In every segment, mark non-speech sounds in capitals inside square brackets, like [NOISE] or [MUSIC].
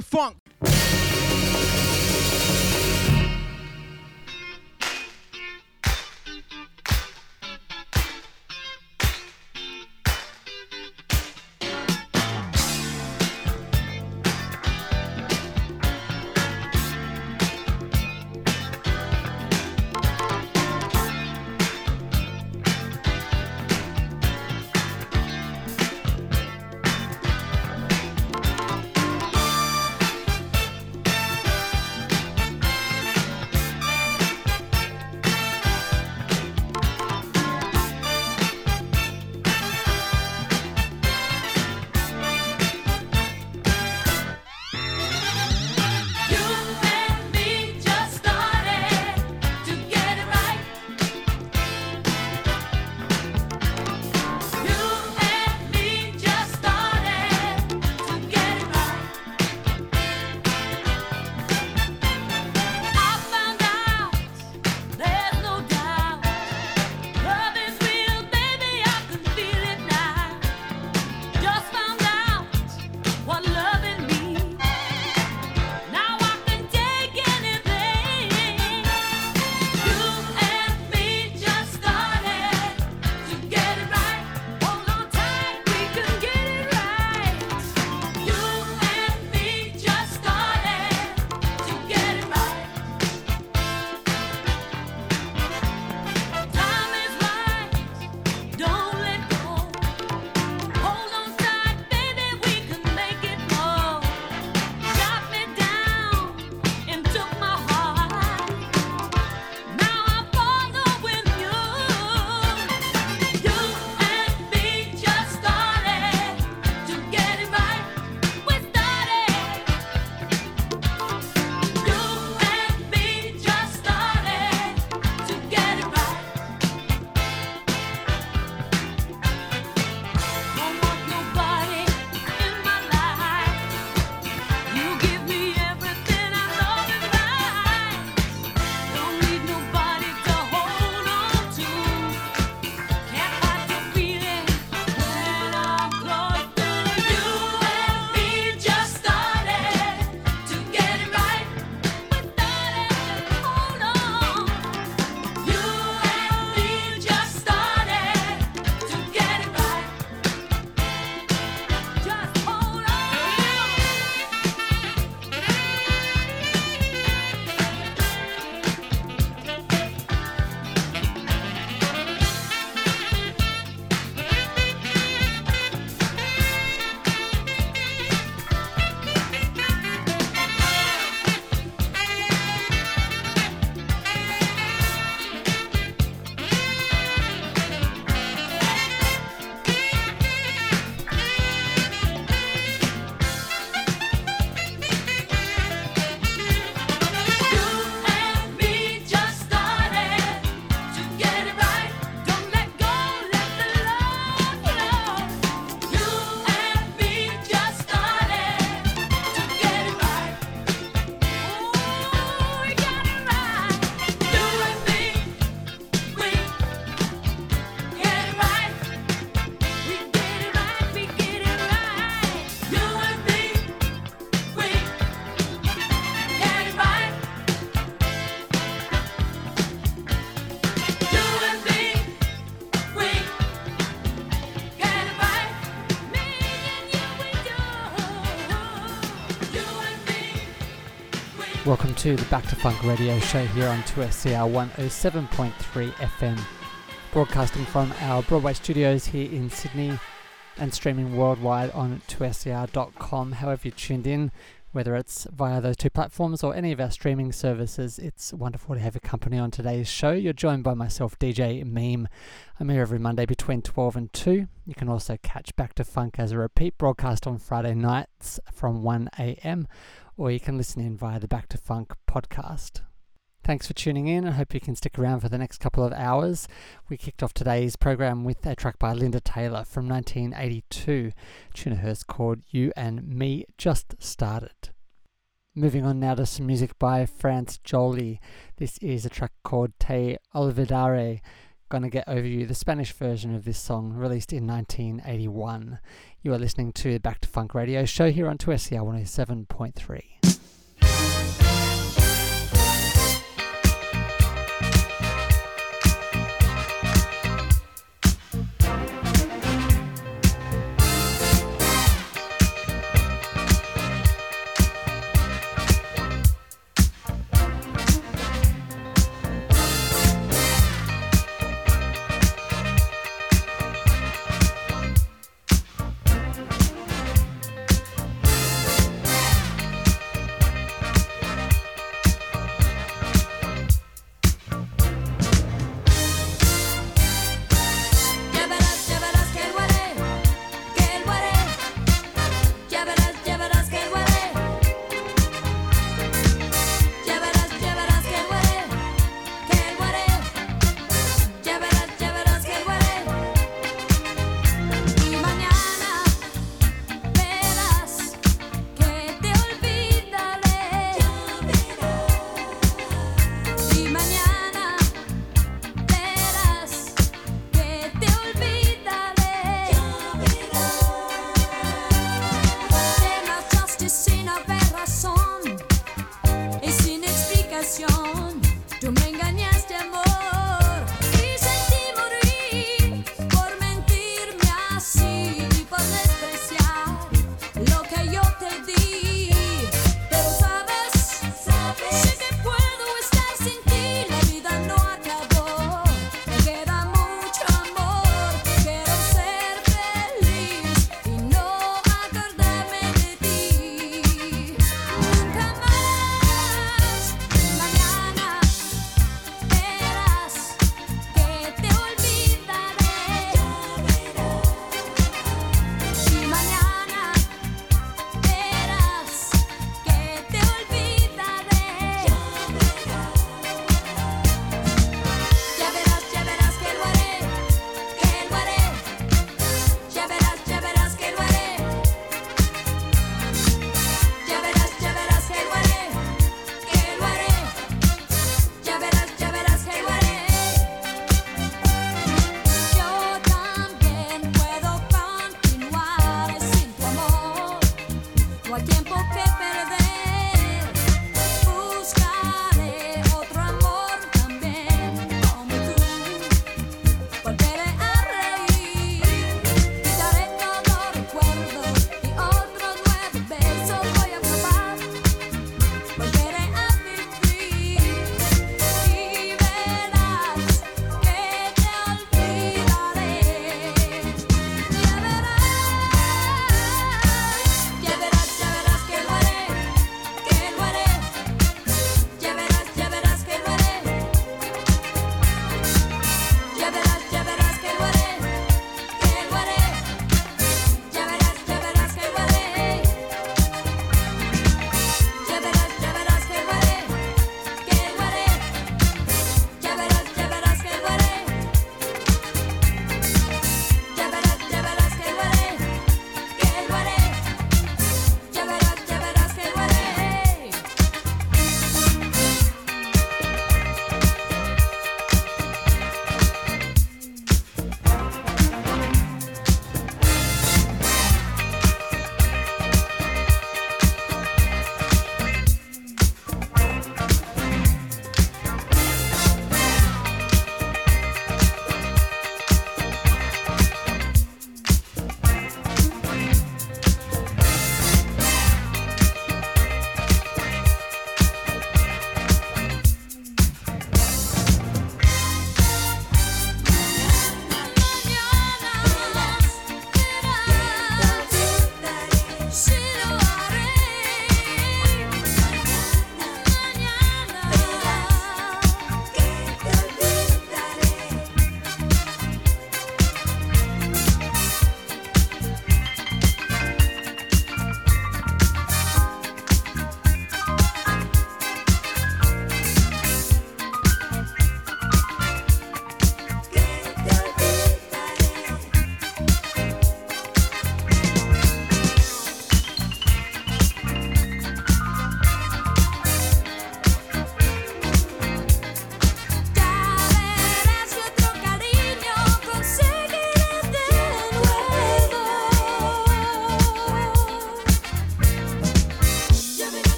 to funk. To the Back to Funk radio show here on 2SER 107.3 FM, broadcasting from our Broadway studios here in Sydney and streaming worldwide on 2SER.com. However, you tuned in, whether it's via those two platforms or any of our streaming services, it's wonderful to have your company on today's show. You're joined by myself, DJ Meem. I'm here every Monday between 12 and 2. You can also catch Back to Funk as a repeat broadcast on Friday nights from 1 a.m or you can listen in via the Back to Funk podcast. Thanks for tuning in. I hope you can stick around for the next couple of hours. We kicked off today's program with a track by Linda Taylor from 1982. Tune called You and Me Just Started. Moving on now to some music by France Joli. This is a track called Te Olvidare. Gonna Get Over You, the Spanish version of this song released in 1981. You are listening to Back to Funk Radio show here on 2SER 107.3.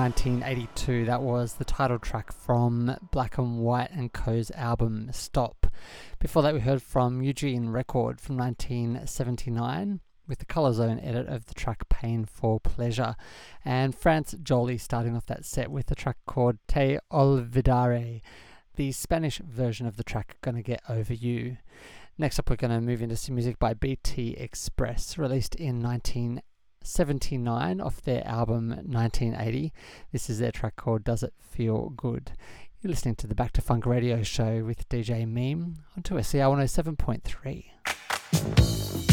1982, that was the title track from Black and White and Co.'s album Stop. Before that, we heard from Eugene Record from 1979 with the Color Zone edit of the track Pain for Pleasure. And France Joli starting off that set with the track called Te Olvidaré, the Spanish version of the track Gonna Get Over You. Next up, we're going to move into some music by BT Express, released in 1979 off their album 1980. This is their track called Does It Feel Good? You're listening to the Back to Funk radio show with DJ Meem on 2SER 107.3.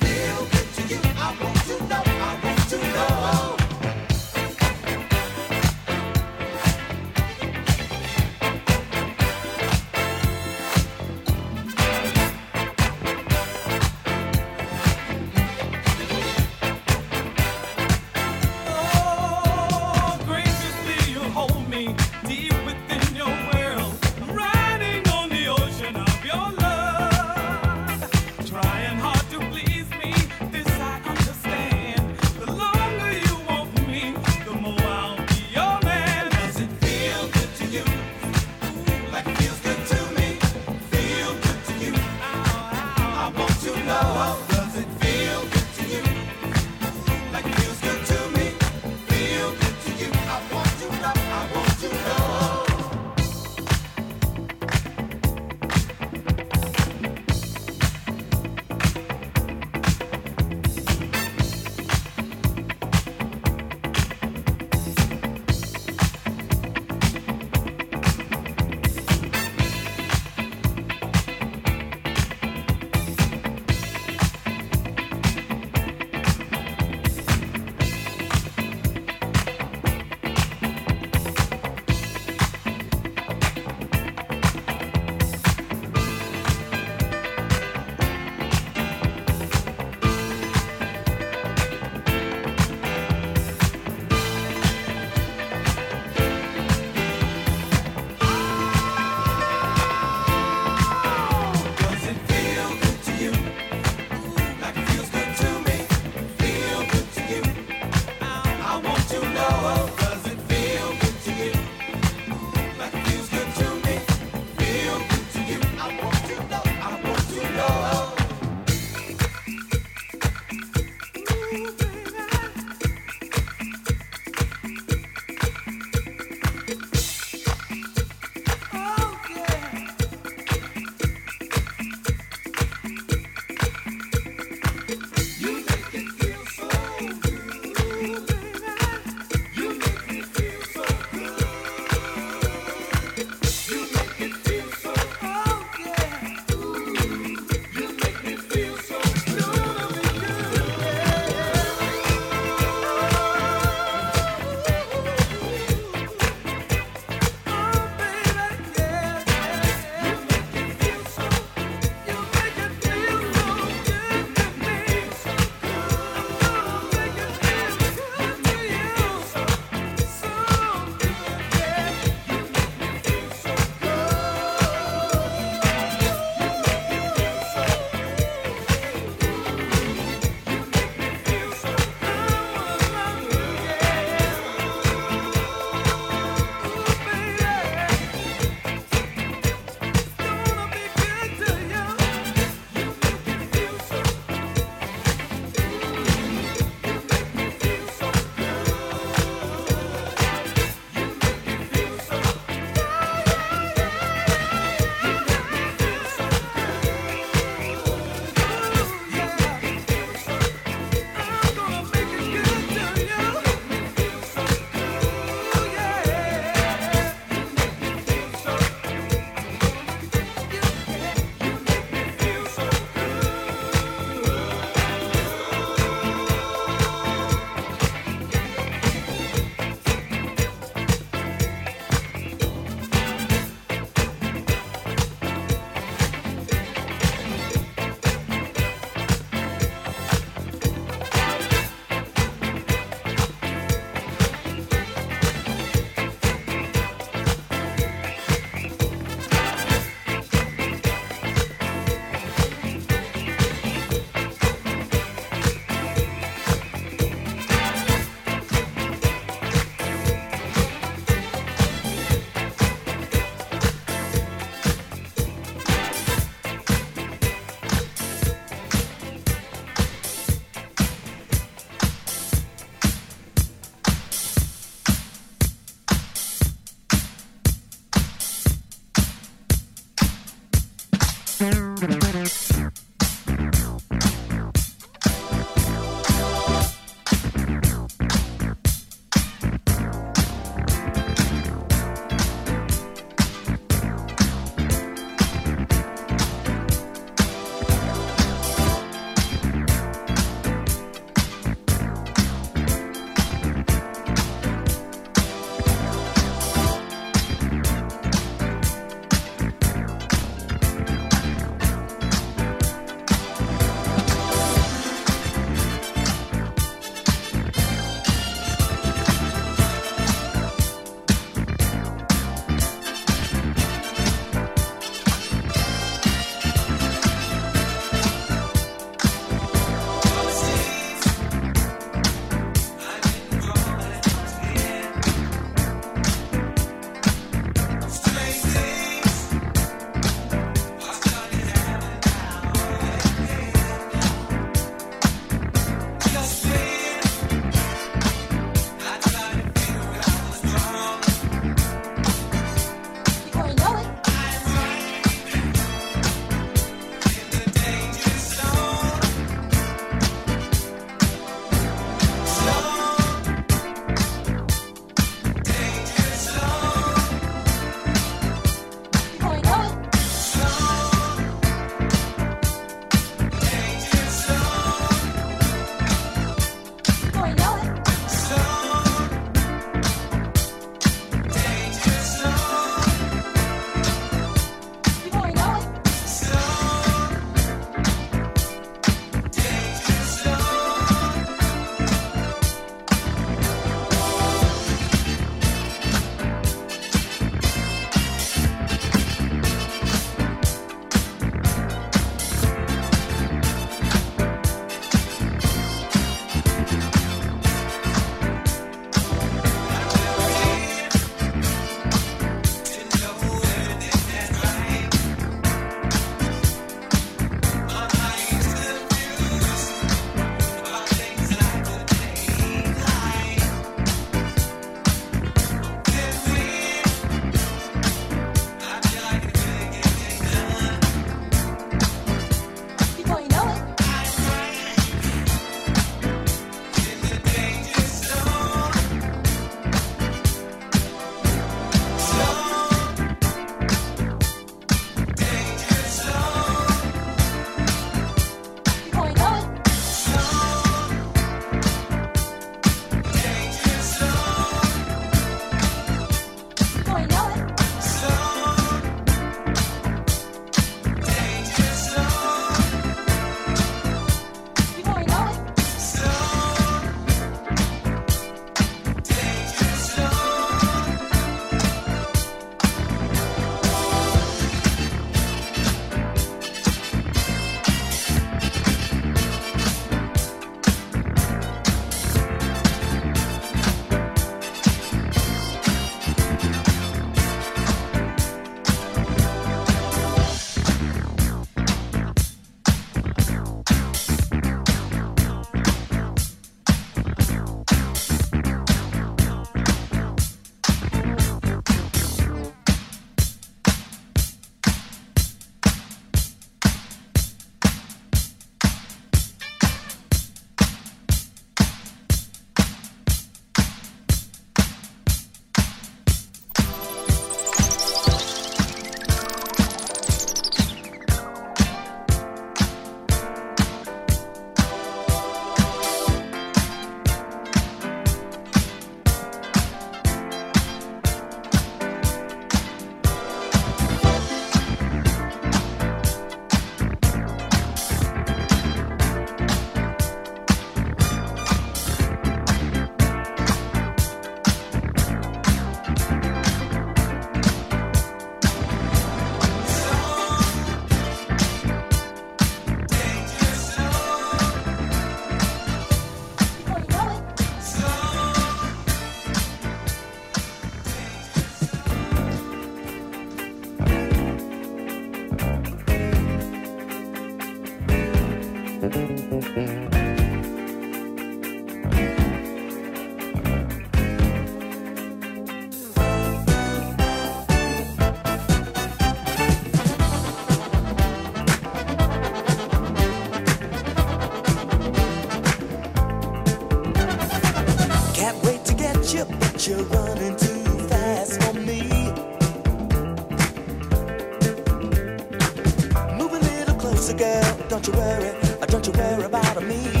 don't you care about me.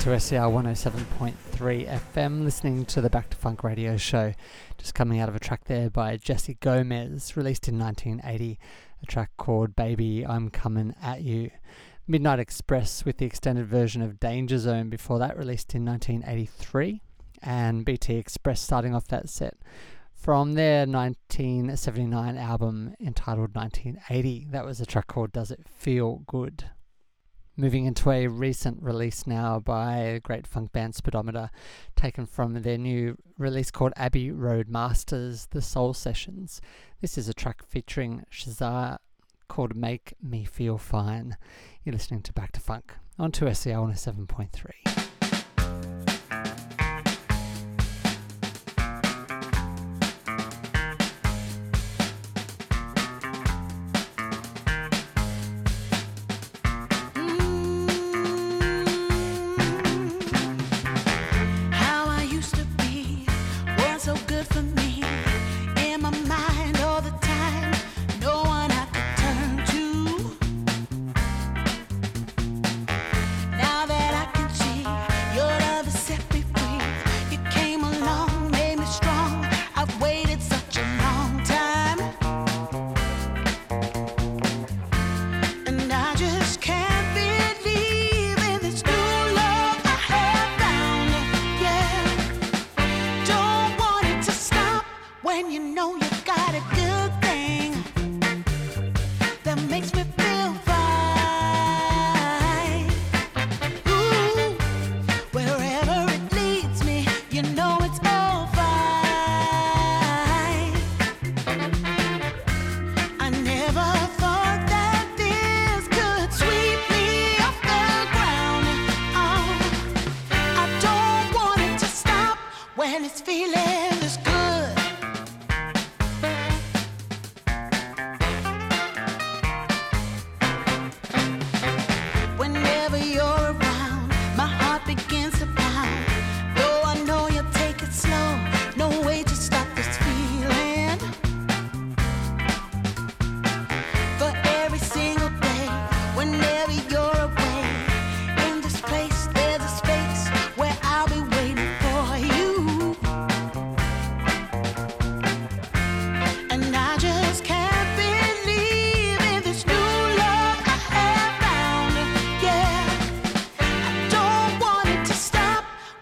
To SER 107.3 FM, listening to the Back to Funk radio show. Just coming out of a track there by Jesse Gomez, released in 1980, a track called Baby, I'm Coming At You. Midnight Express with the extended version of Danger Zone before that, released in 1983, and BT Express starting off that set from their 1979 album entitled 1980. That was a track called Does It Feel Good? Moving into a recent release now by a great funk band Speedometer, taken from their new release called Abbey Road Masters, The Soul Sessions. This is a track featuring Shazza called Make Me Feel Fine. You're listening to Back to Funk on 2SER 107.3.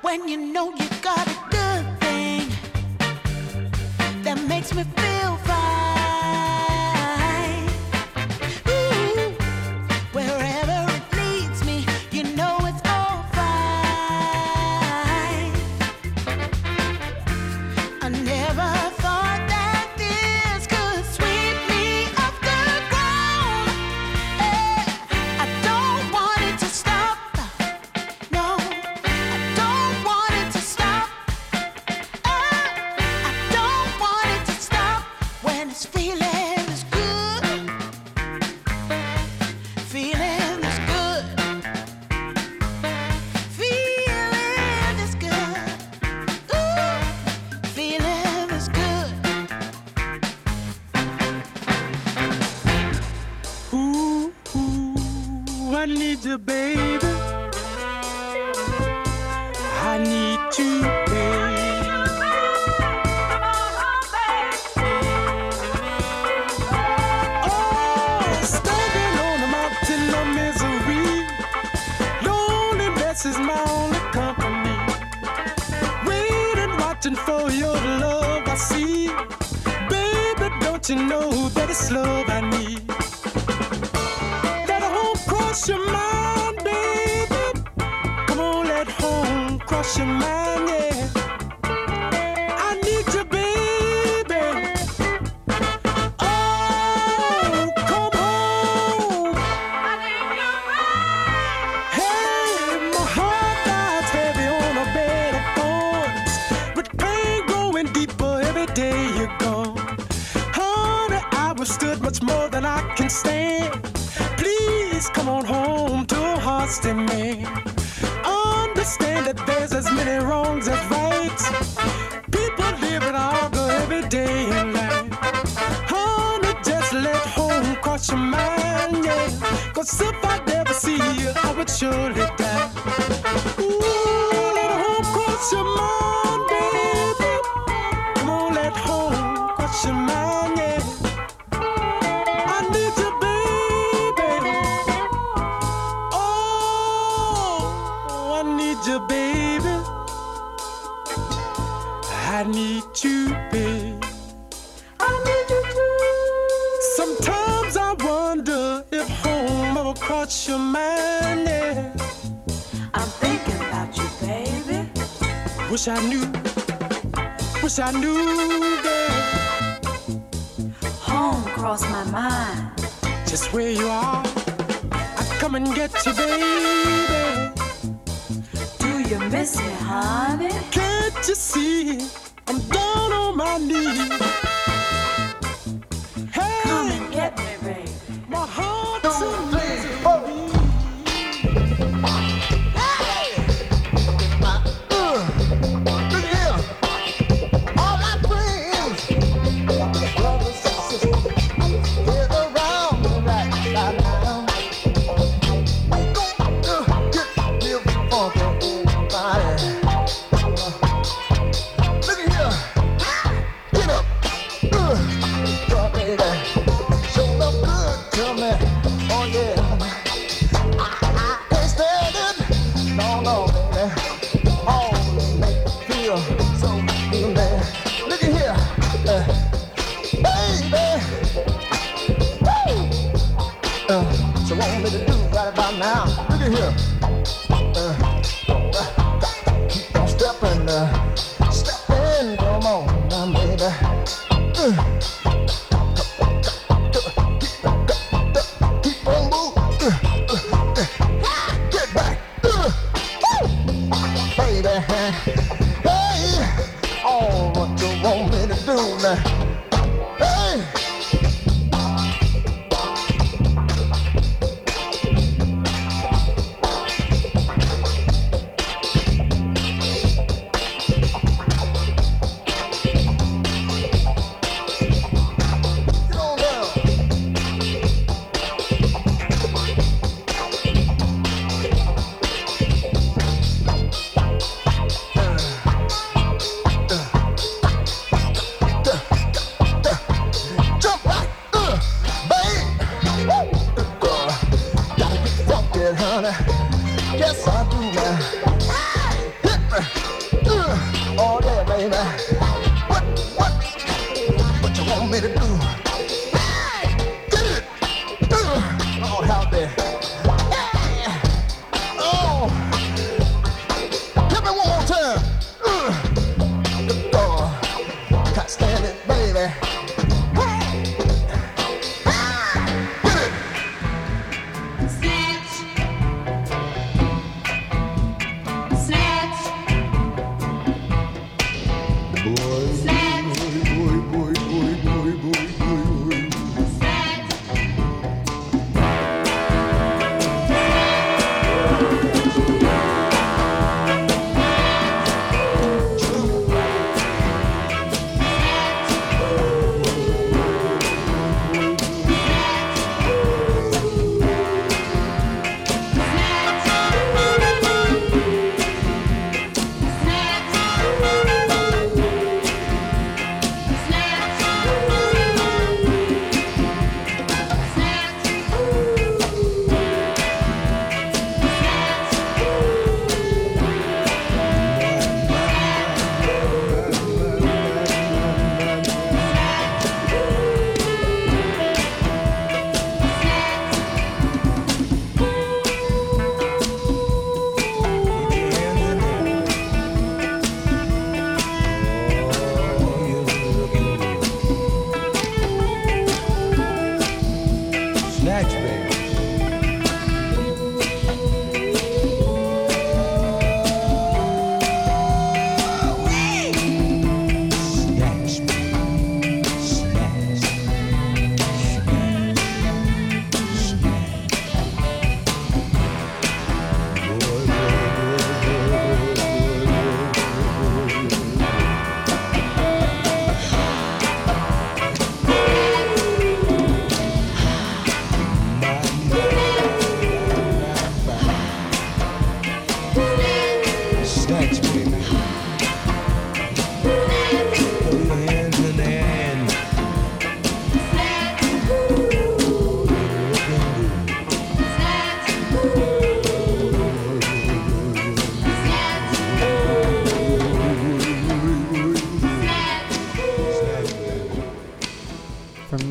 cross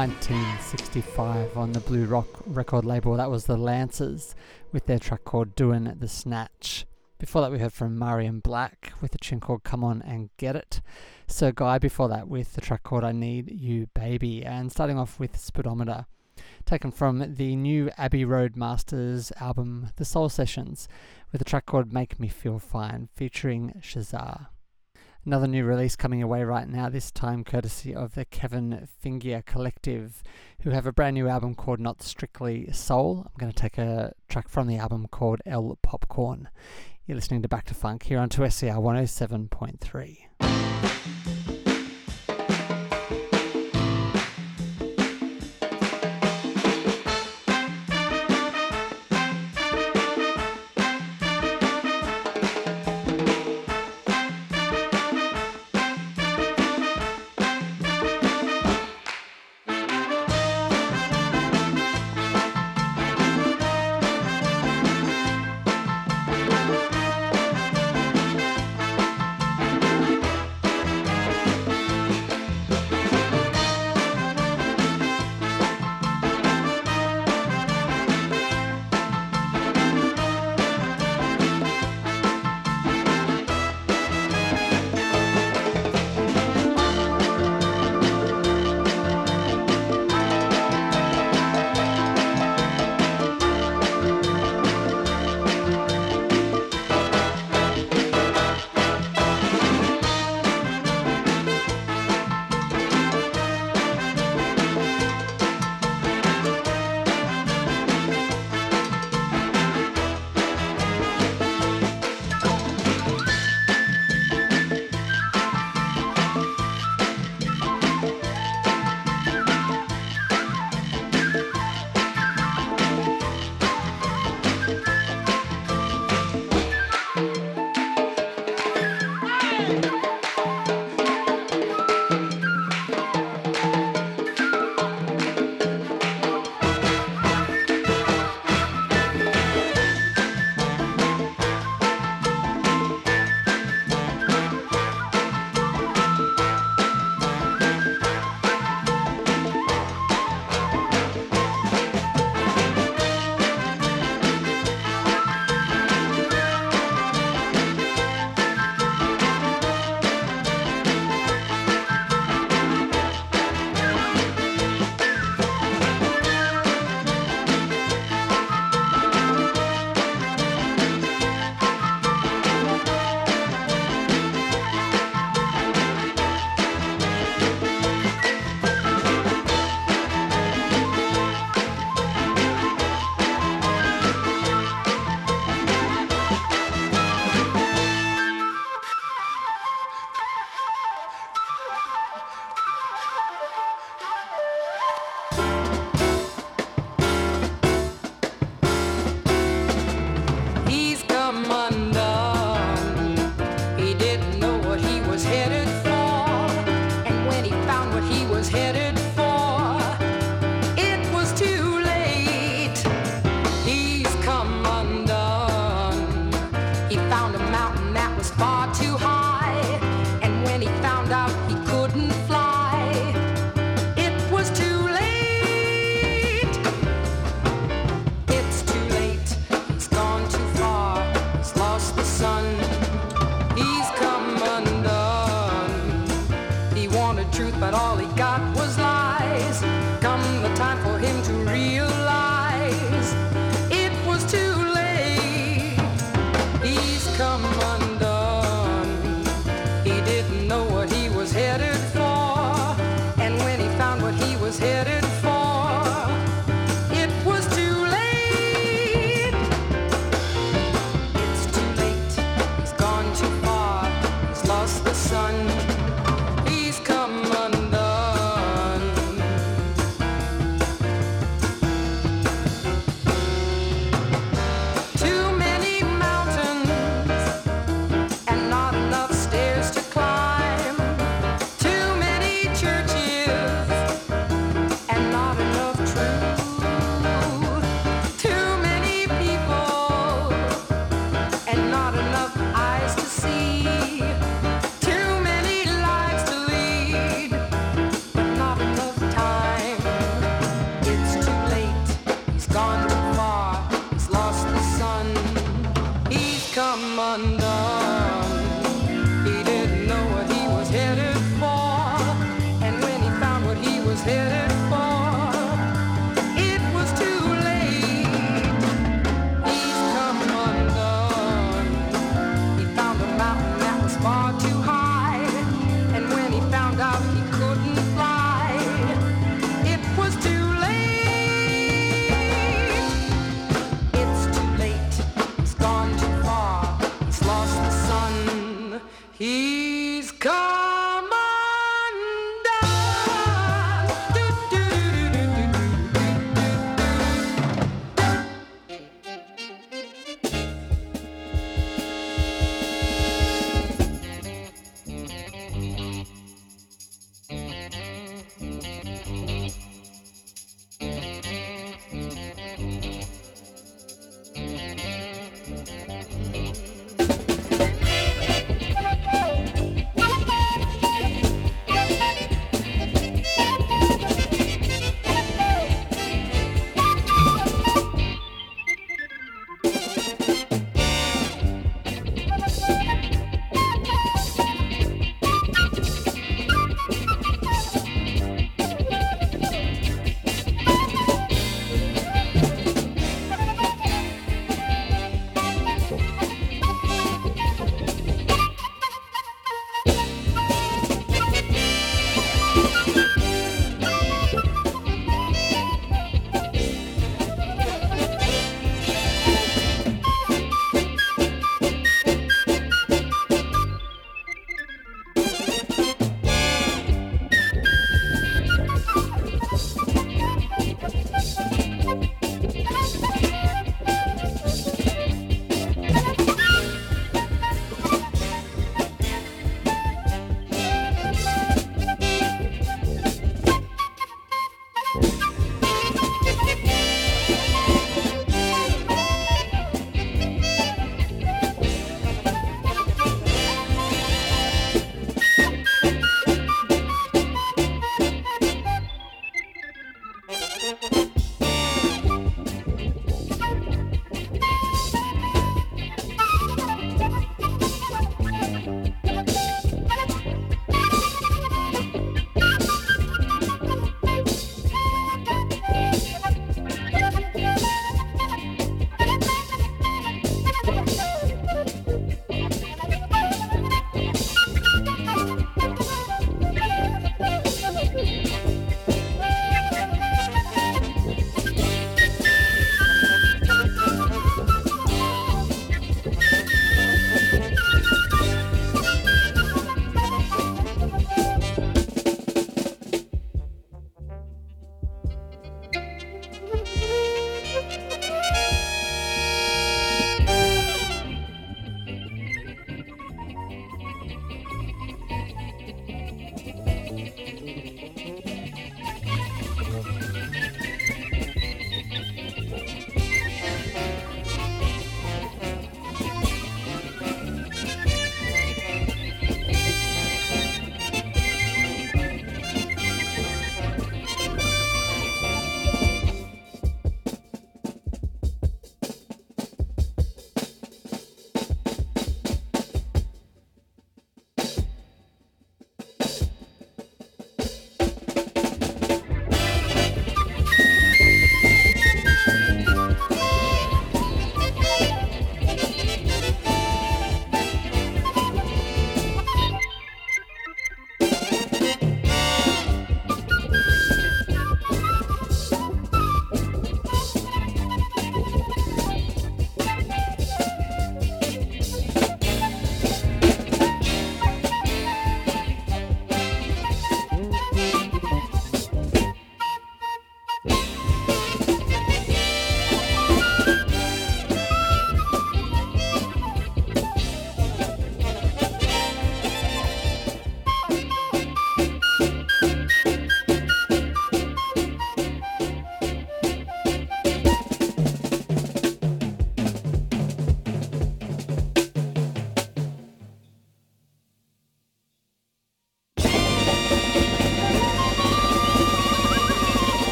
1965 on the Blue Rock record label. That was the Lancers with their track called Doing the Snatch. Before that, we heard from Marion Black with a tune called Come On and Get It. So, Guy before that with the track called I Need You Baby. And starting off with Speedometer, taken from the new Abbey Road Masters album, The Soul Sessions, with a track called Make Me Feel Fine featuring Shazza. Another new release coming away right now, this time courtesy of the Kevin Fingier Collective, who have a brand new album called Not Strictly Soul. I'm going to take a track from the album called El Popcorn. You're listening to Back to Funk here on 2SER 107.3.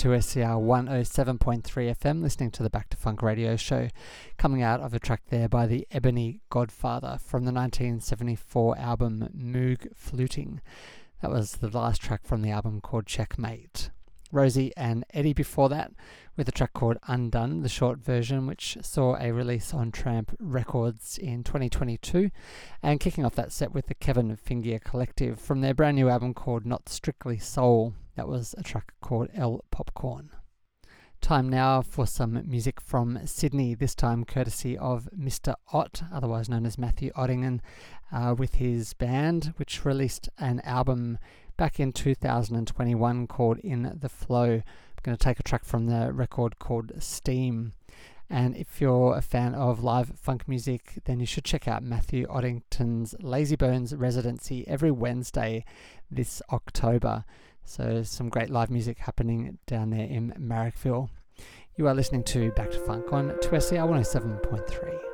2SER 107.3 FM, listening to the Back to Funk radio show, coming out of a track there by the Ebony Godfather from the 1974 album Moog Fluting. That was the last track from the album called Checkmate. Rosie and Eddie before that with a track called Undone, the short version, which saw a release on Tramp Records in 2022. And kicking off that set with the Kevin Fingier Collective from their brand new album called Not Strictly Soul. That was a track called El Popcorn. Time now for some music from Sydney, this time courtesy of Mr. Ott, otherwise known as Matthew Ottignon, uh, with his band, which released an album back in 2021 called In the Flow. I'm going to take a track from the record called Steam. And if you're a fan of live funk music, then you should check out Matthew Ottignon's Lazy Bones residency every Wednesday this October. So, there's some great live music happening down there in Marrickville. You are listening to Back to Funk on 2SER 107.3.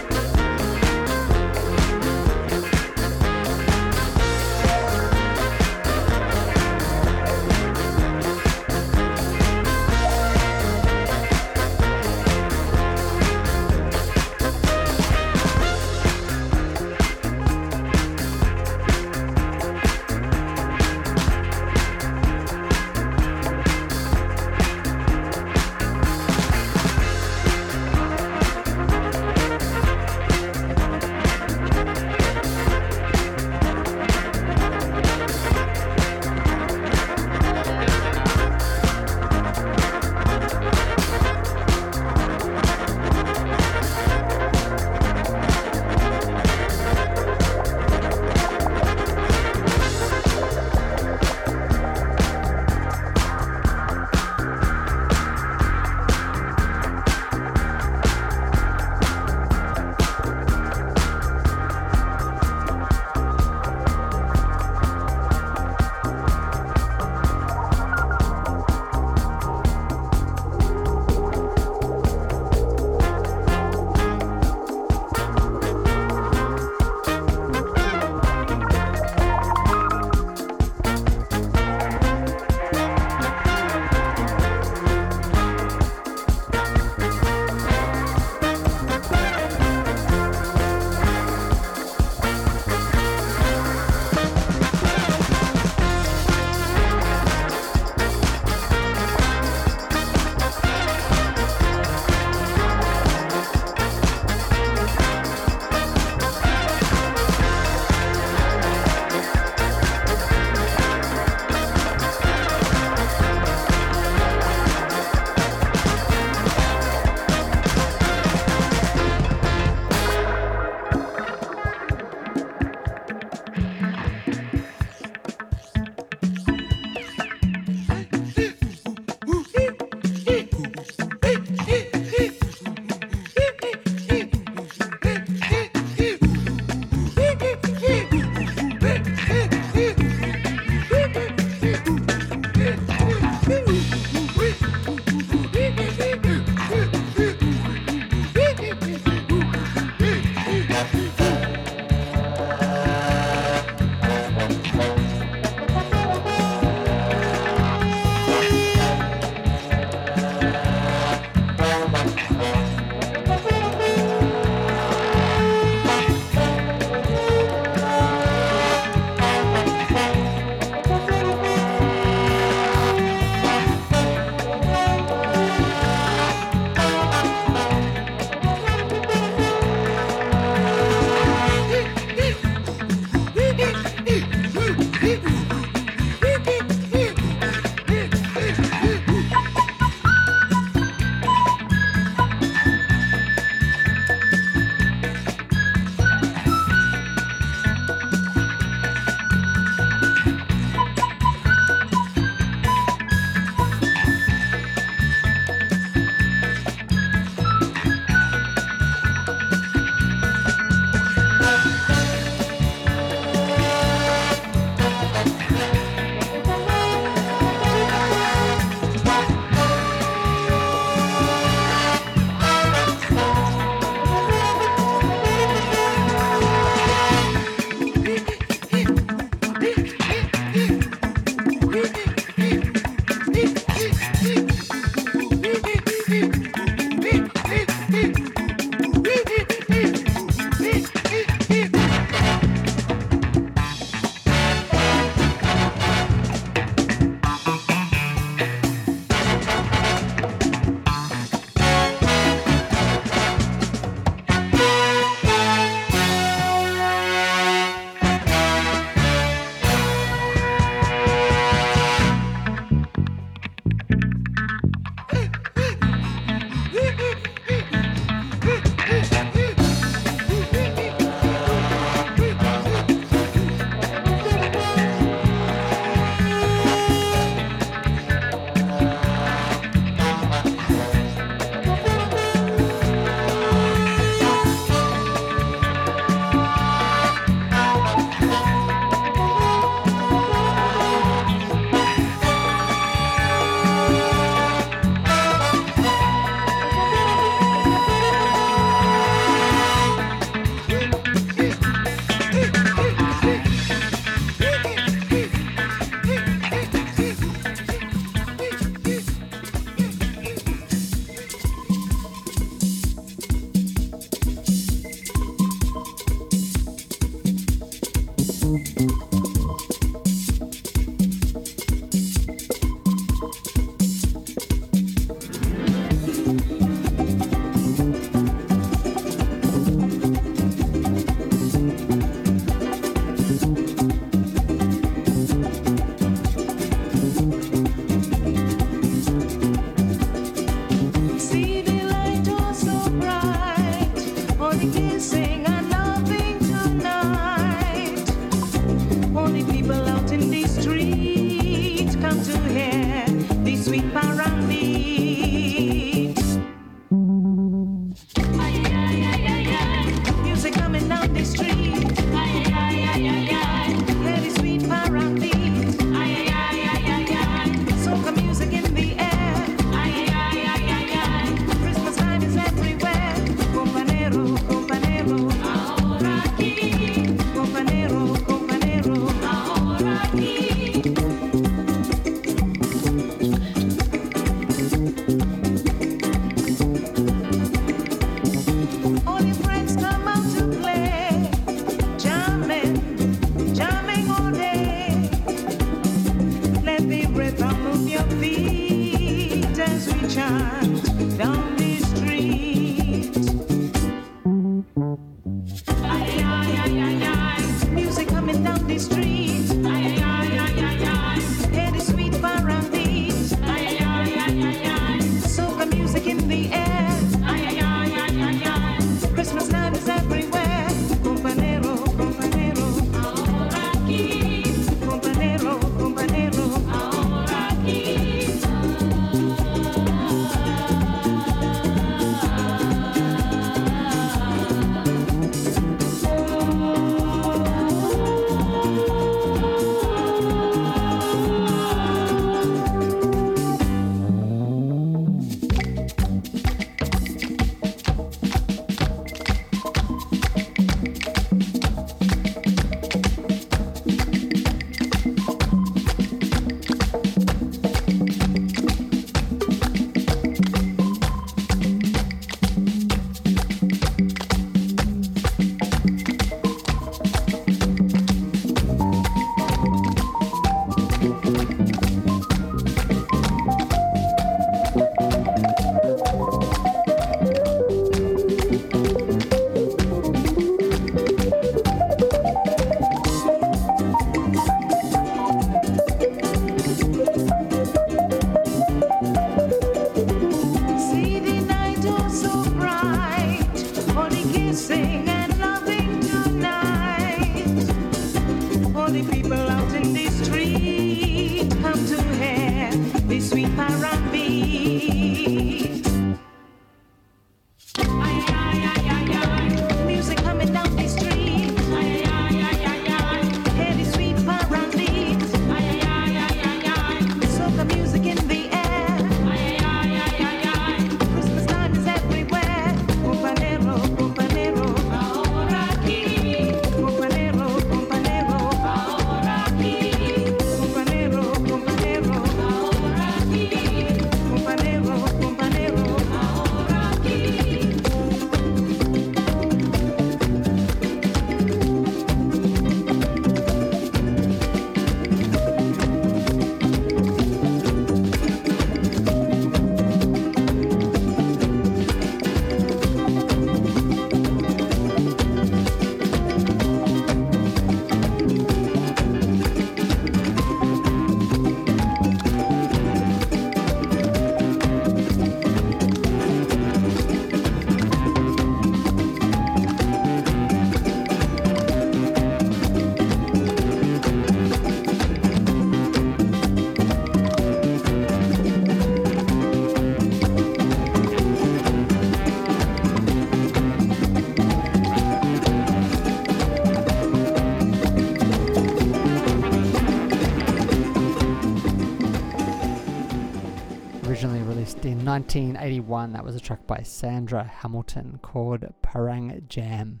1981, that was a track by Sandra Hamilton called Parang Jam.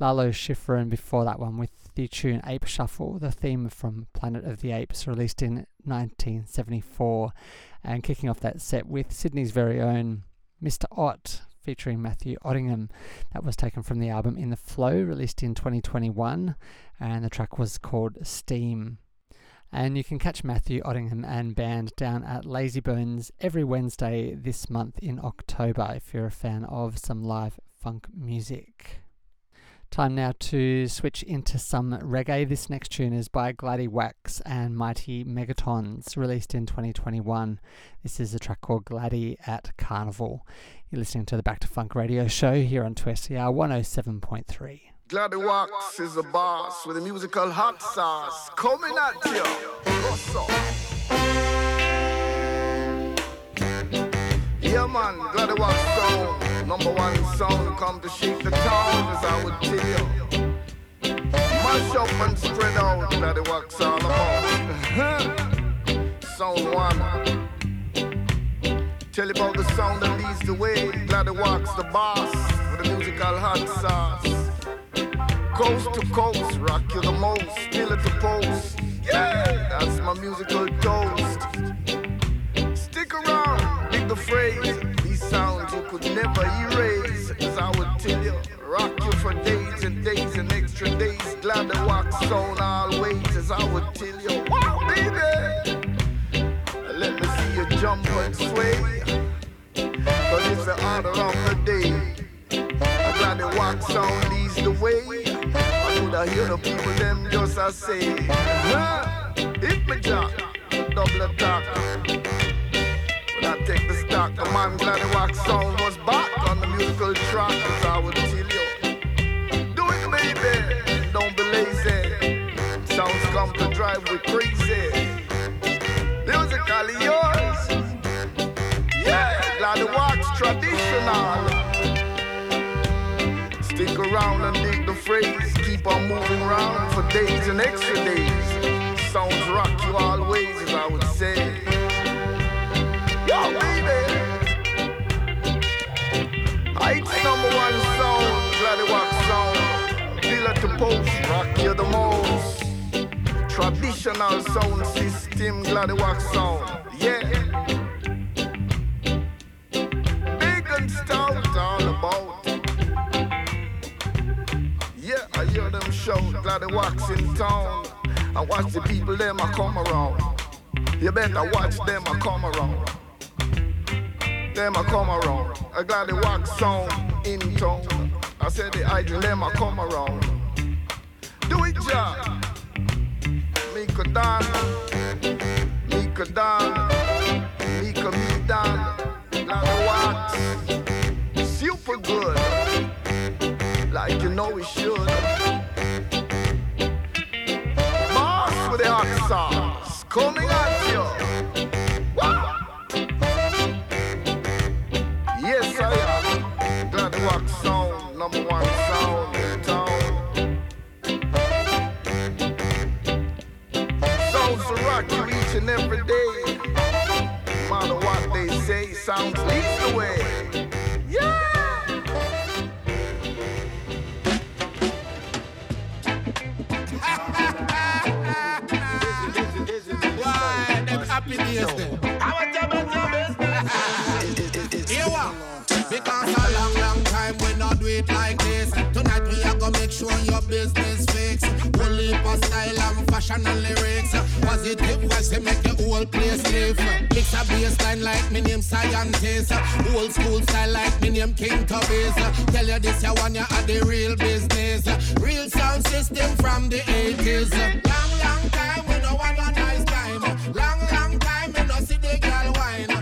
Lalo Schifrin before that one with the tune Ape Shuffle, the theme from Planet of the Apes, released in 1974. And kicking off that set with Sydney's very own Mr. Ott featuring Matthew Ottignon. That was taken from the album In the Flow, released in 2021, and the track was called Steam. And you can catch Matthew Ottignon and band down at Lazy Bones every Wednesday this month in October if you're a fan of some live funk music. Time now to switch into some reggae. This next tune is by Gladdy Wax and Mighty Megatons, released in 2021. This is a track called Gladdy at Carnival. You're listening to the Back to Funk radio show here on 2SER 107.3. Gladdy Wax is a boss with a musical hot sauce coming at you. Yeah, man, Gladdy Wax sound, number one sound, come to shake the town, as I would tell you. Mash up and spread out, Gladdy Wax all about. [LAUGHS] sound one. Tell about the sound that leads the way, Gladdy Wax the boss with a musical hot sauce coast to coast, rock you the most, still at the post. Yeah, that's my musical toast. Stick around, dig the phrase. These sounds you could never erase. As I would tell you, rock you for days and days and extra days. Glad to walk on always. As I would tell you, wow, baby. Let me see you jump and sway. The way. I would I hear the people them just a say, huh? Hit me jack, double attack. When I take the stock, the man glad the walk sound was back on the musical track. Cause I would tell you, do it baby, don't be lazy. Sounds come to drive we crazy. Musically yours. Yeah, glad the walk's traditional. Stick around and dig the phrase. Keep on moving around for days and extra days. Sounds rock you always, as I would say. Yo, baby. It's number one sound, Gladdy Wax sound. At the post, rock you the most. Traditional sound system, Gladdy Wax sound. Shout, glad they wax in town. I watch the people, them I come around. You better watch them I come around. Them I come around. I glad they wax sound in town. I said the idol, them I come around. Do it, Jah. Make a dance. Make a dance. Make a me dance. Glad they wax. Super good like you know we should. Coming at and lyrics. Positive vibes to make the whole place live. Mix a bassline like me name scientist. Old school style like me name King Tubbies. Tell you this, you want you are the real business. Real sound system from the 80s. Long, long time we no want a nice time. Long, long time we no see the girl wine.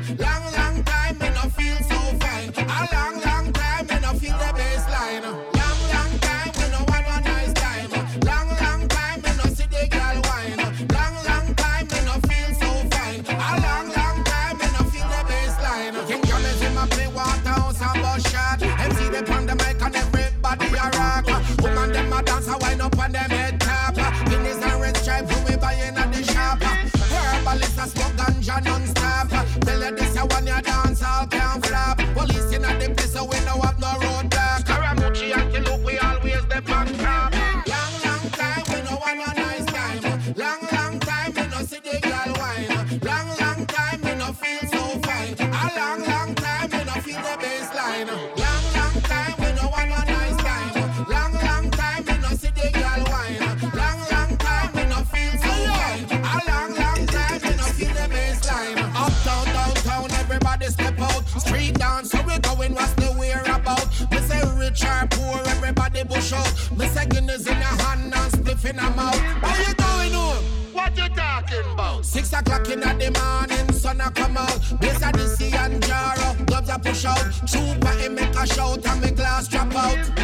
in the morning, sun a come out. Blaze of the sea and jar up, gloves a push out. Trooper, he make a shout and me glass drop out.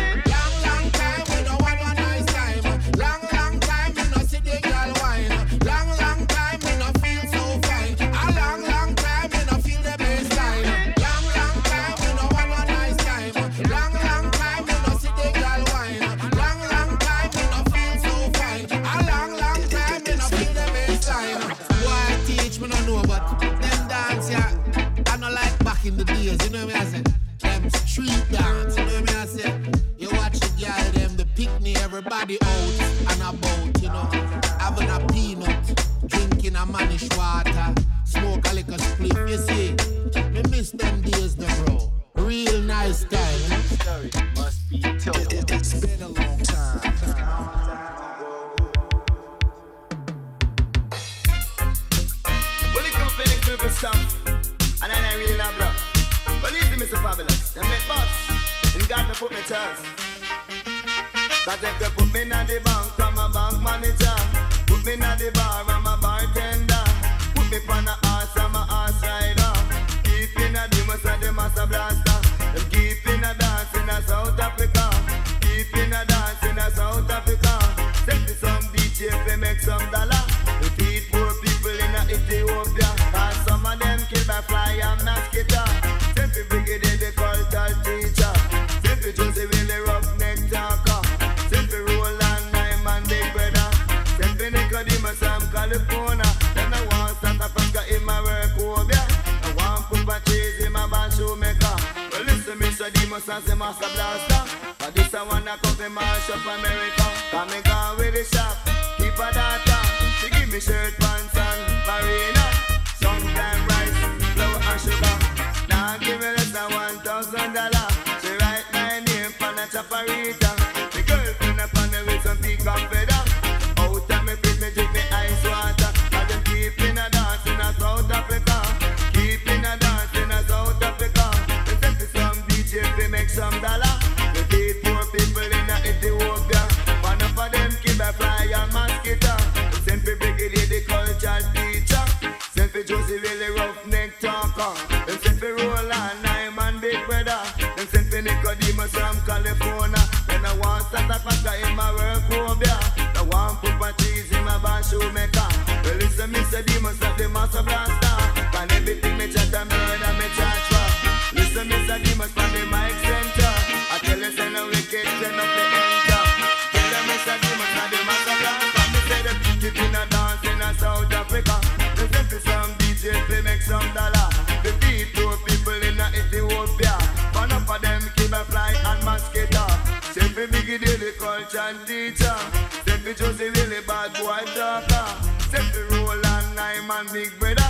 Man, big brother.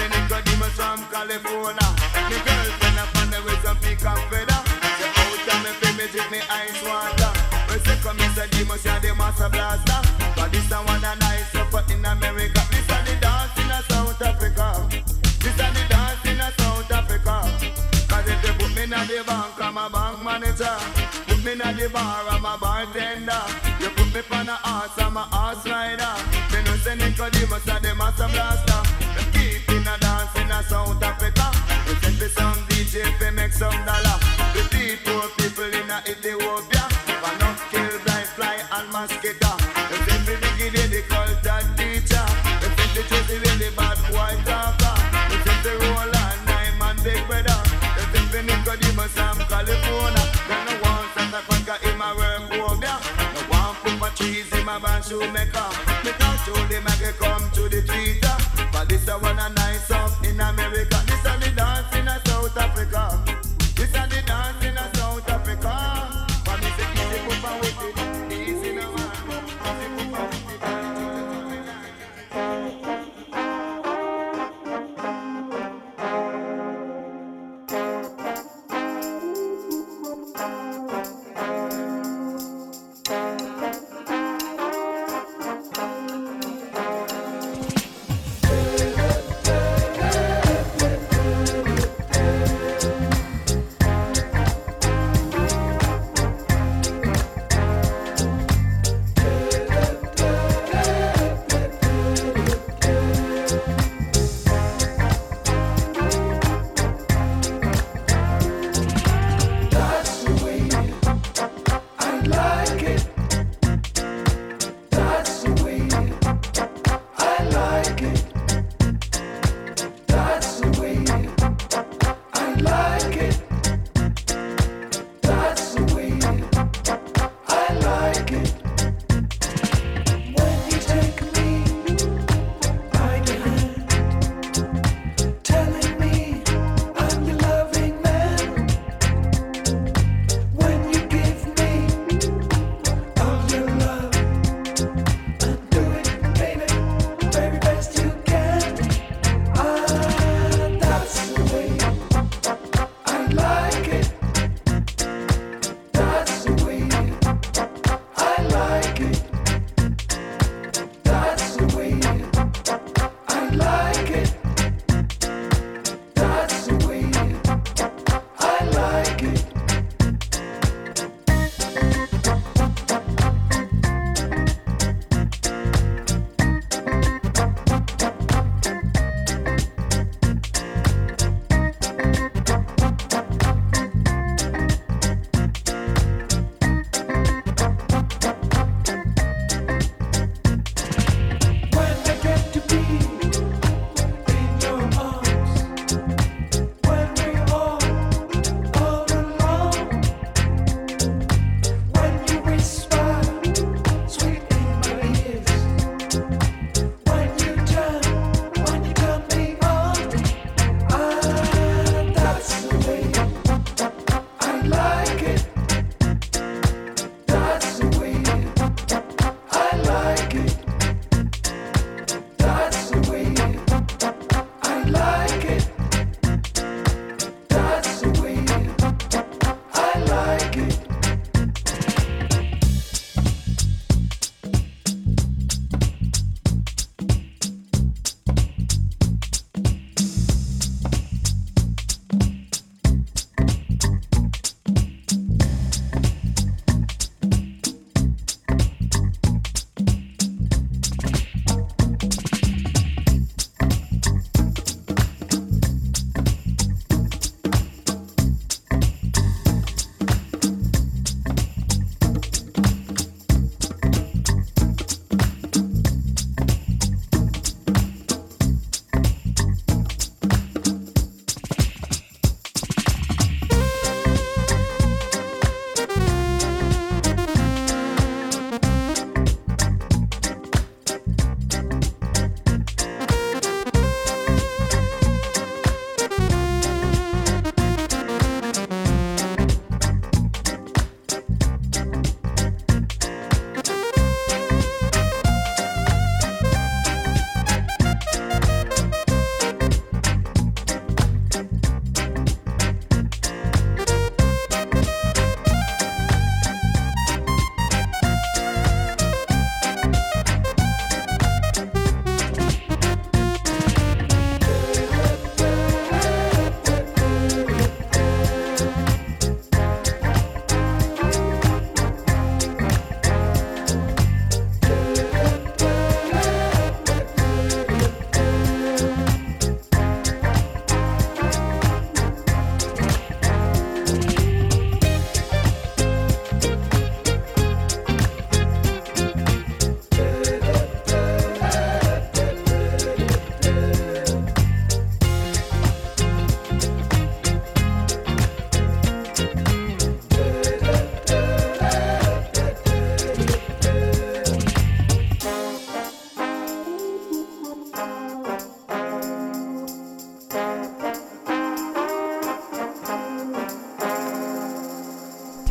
Send it got him from California. Me girlfriend up on the way to pick and feather. The out of me pay me drink me ice water. We say come in say the must the master blaster. But this a one a nice supper in America. This a the dance in South Africa. This a the dance in South Africa. Cause if you put me in the bank, I'm a bank manager. Put me in the bar, I'm a bartender. You put me on a horse, I'm a horse rider say Nicodemus a the master blaster. Them keeping a dance in a South Africa. We send me some DJ fi make some dollar. The poor people.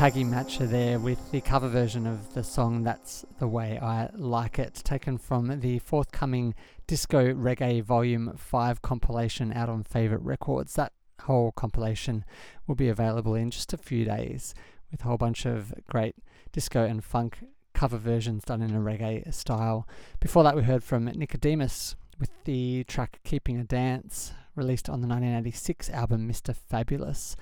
Taggy Matcher there with the cover version of the song That's the Way I Like It, taken from the forthcoming Disco Reggae Volume 5 compilation out on Favourite Records. That whole compilation will be available in just a few days with a whole bunch of great disco and funk cover versions done in a reggae style. Before that, we heard from Nicodemus with the track Keeping a Dance, released on the 1986 album Mr. Fabulous.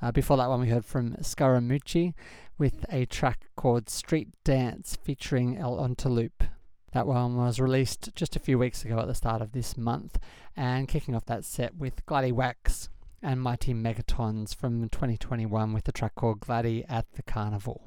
Uh, before that one, we heard from Skarra Mucci with a track called Street Dance featuring El Ontaloop. That one was released just a few weeks ago at the start of this month, and kicking off that set with Gladdy Wax and Mighty Megatons from 2021 with the track called Gladdy at the Carnival.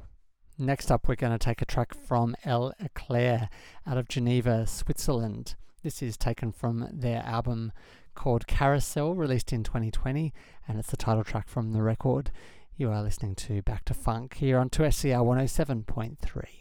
Next up, we're going to take a track from L'Éclair out of Geneva, Switzerland. This is taken from their album called Carousel, released in 2020, and it's the title track from the record. You are listening to Back to Funk here on 2SER 107.3.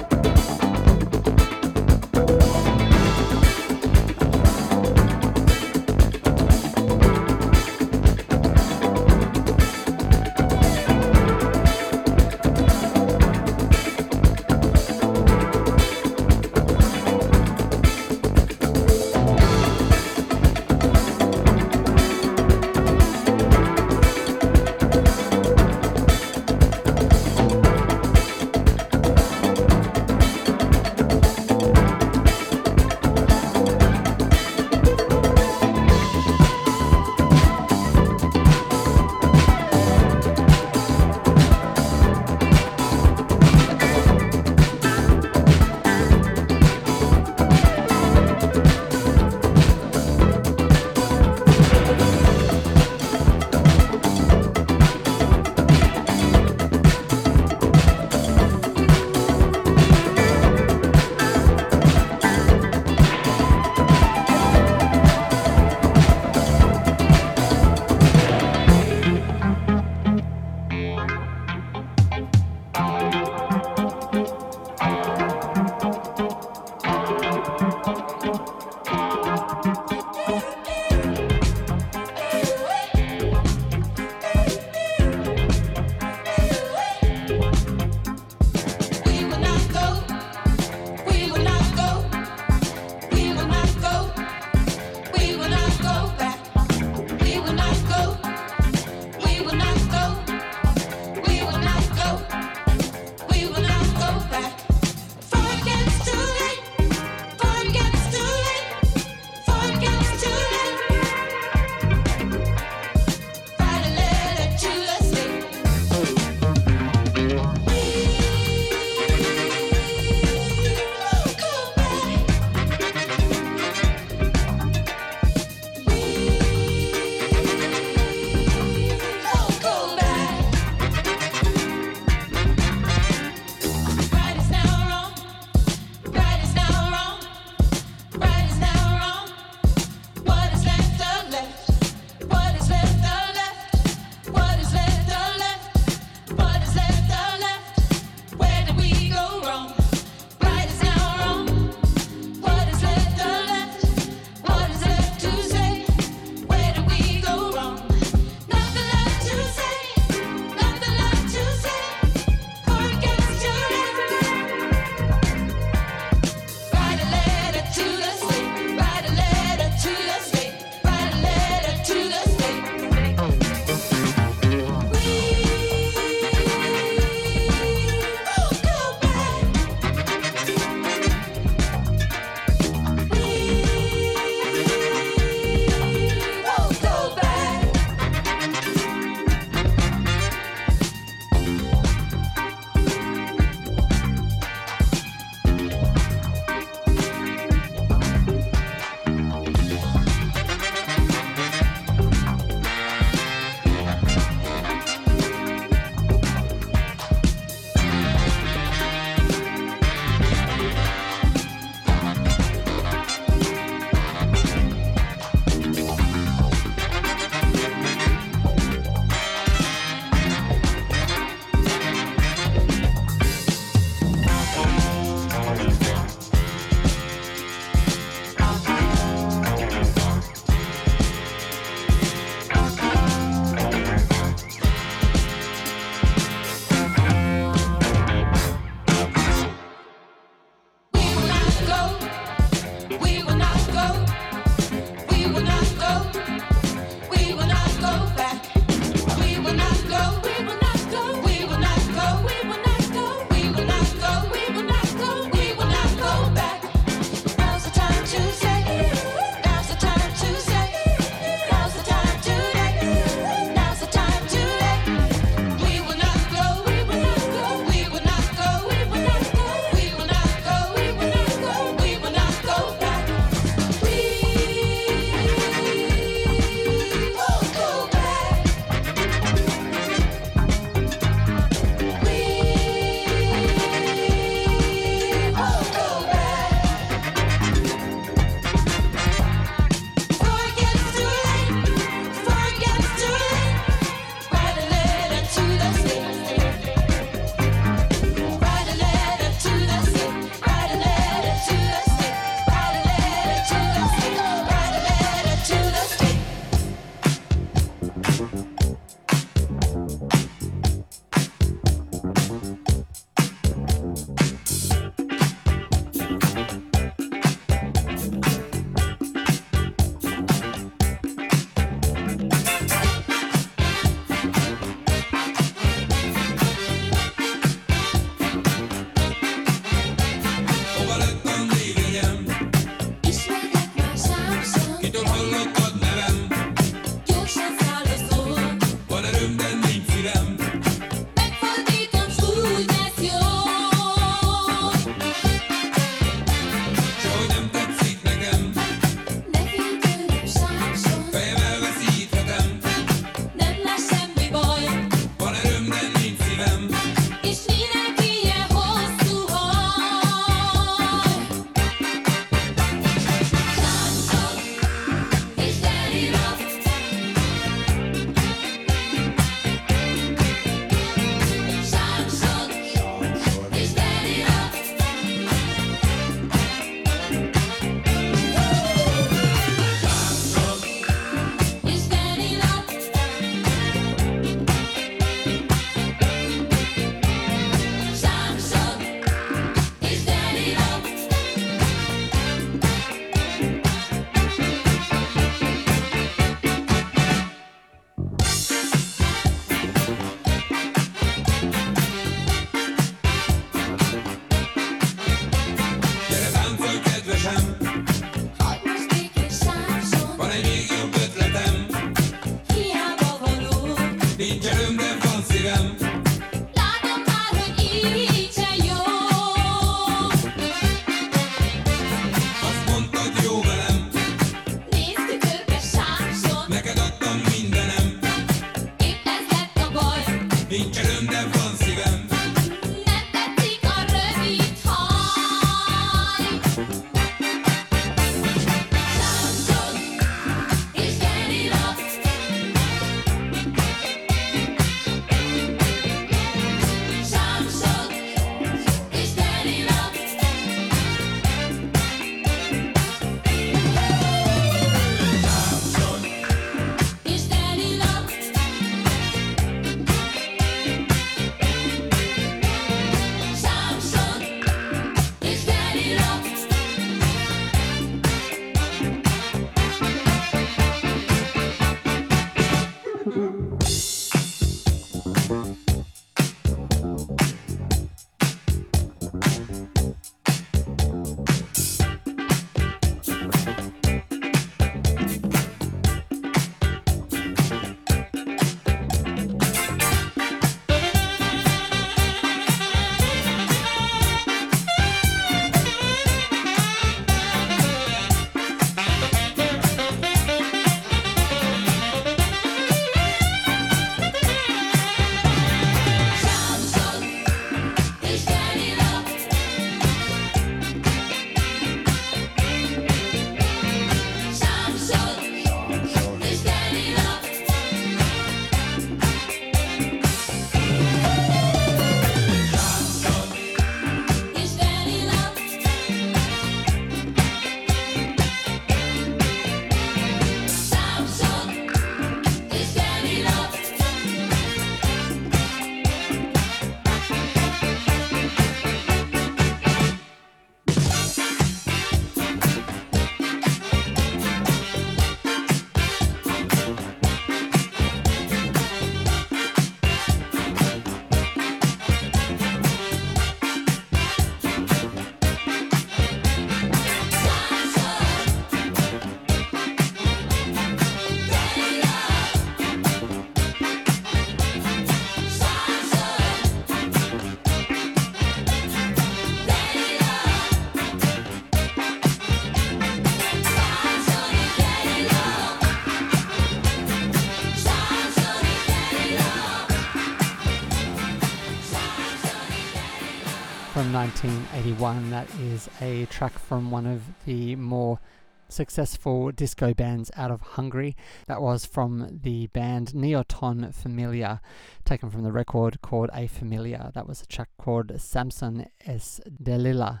1981. That is a track from one of the more successful disco bands out of Hungary. That was from the band Neoton Familia, taken from the record called A Familia. That was a track called Sámson és Delila.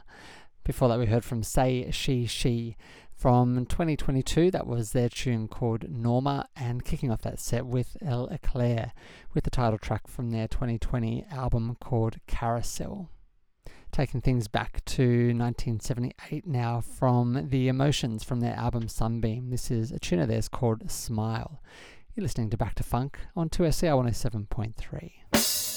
Before that, we heard from Say She She from 2022. That was their tune called Norma, and kicking off that set with L'Éclair with the title track from their 2020 album called Carousel. Taking things back to 1978 now from The Emotions from their album Sunbeam. This is a tune of theirs called Smile. You're listening to Back to Funk on 2SER 107.3.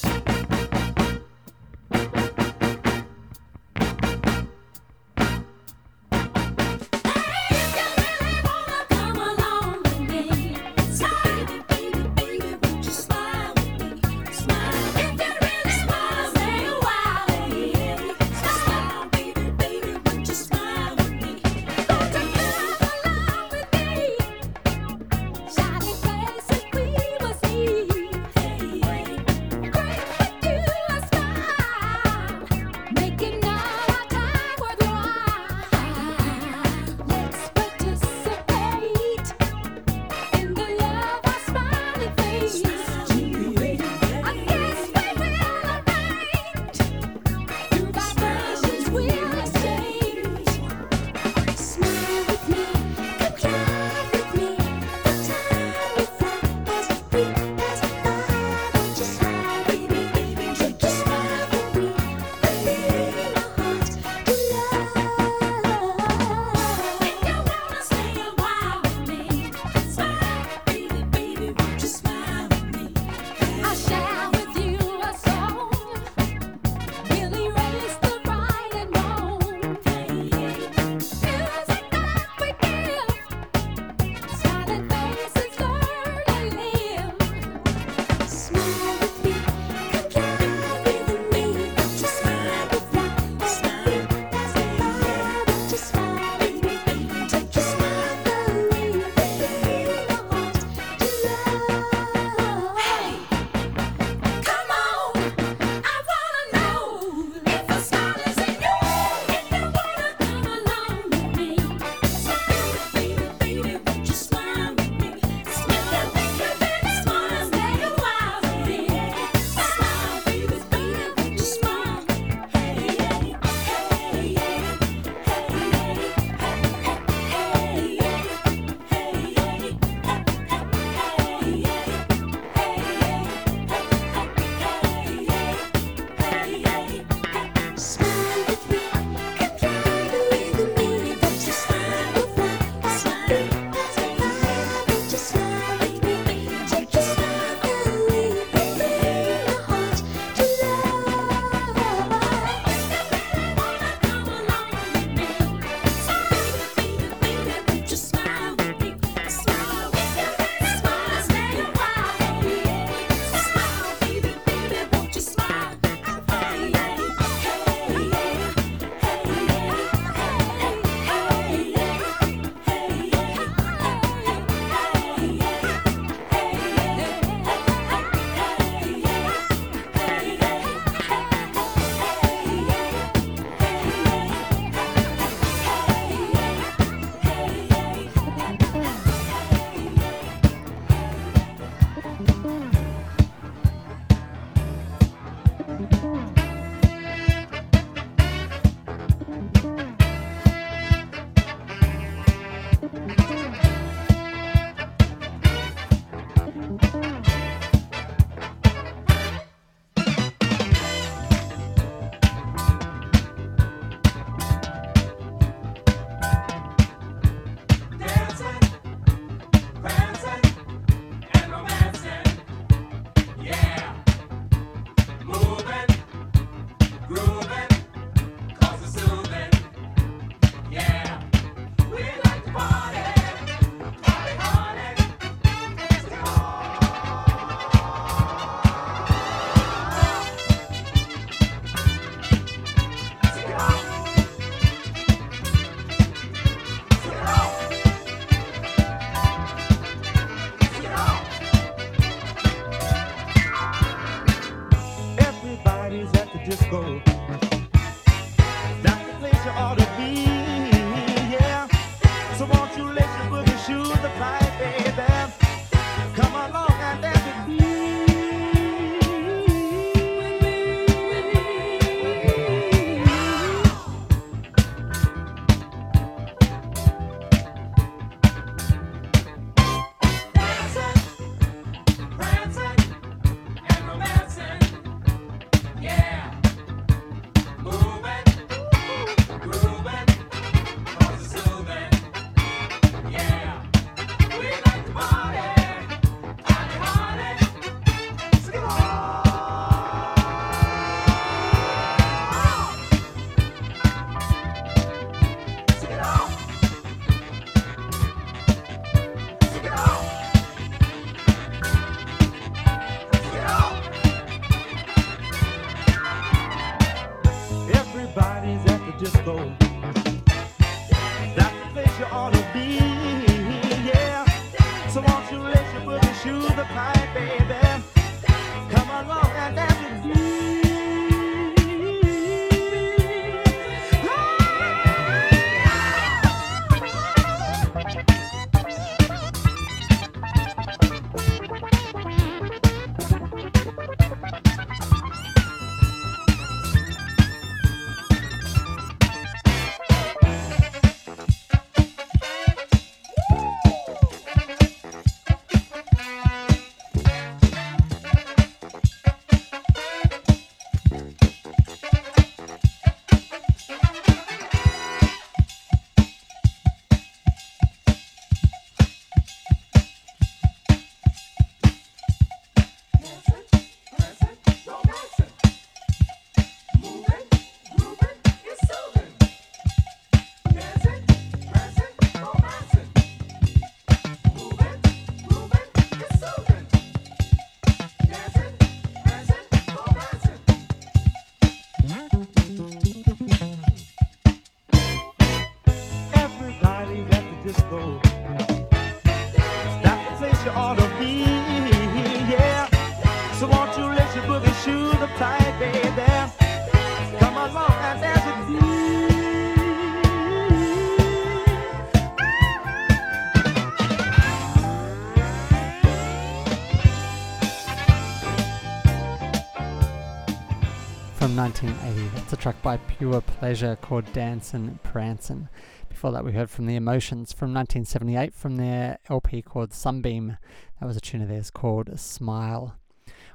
1980, that's a track by Pure Pleasure called Dancin' Prancin'. Before that, we heard from The Emotions from 1978 from their LP called Sunbeam. That was a tune of theirs called Smile.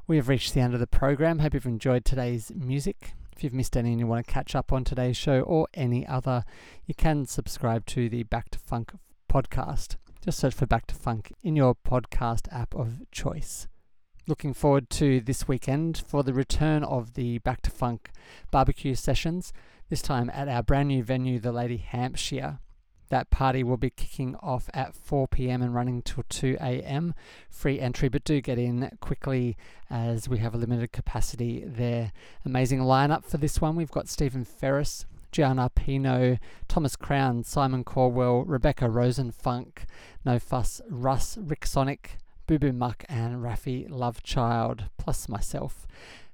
We have reached the end of the program. Hope you've enjoyed today's music. If you've missed any and you want to catch up on today's show or any other, you can subscribe to the Back to Funk podcast. Just search for Back to Funk in your podcast app of choice. Looking forward to this weekend for the return of the Back to Funk barbecue sessions, this time at our brand new venue, the Lady Hampshire. That party will be kicking off at 4 pm and running till 2 am. Free entry, but do get in quickly as we have a limited capacity there. Amazing lineup for this one. We've got Stephen Ferris, Gianna Pino, Thomas Crown, Simon Corwell, Rebecca Rosenfunk, No Fuss, Russ, Rick Sonic, Boo Boo Muck, and Rafi Lovechild, plus myself.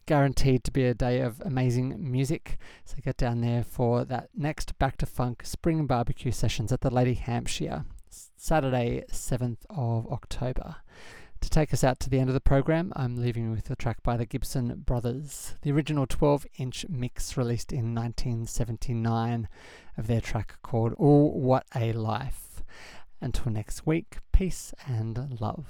Guaranteed to be a day of amazing music. So get down there for that next Back to Funk spring barbecue sessions at the Lady Hampshire, Saturday, 7th of October. To take us out to the end of the program, I'm leaving with a track by the Gibson Brothers, the original 12 inch mix released in 1979 of their track called Oh What a Life. Until next week, peace and love.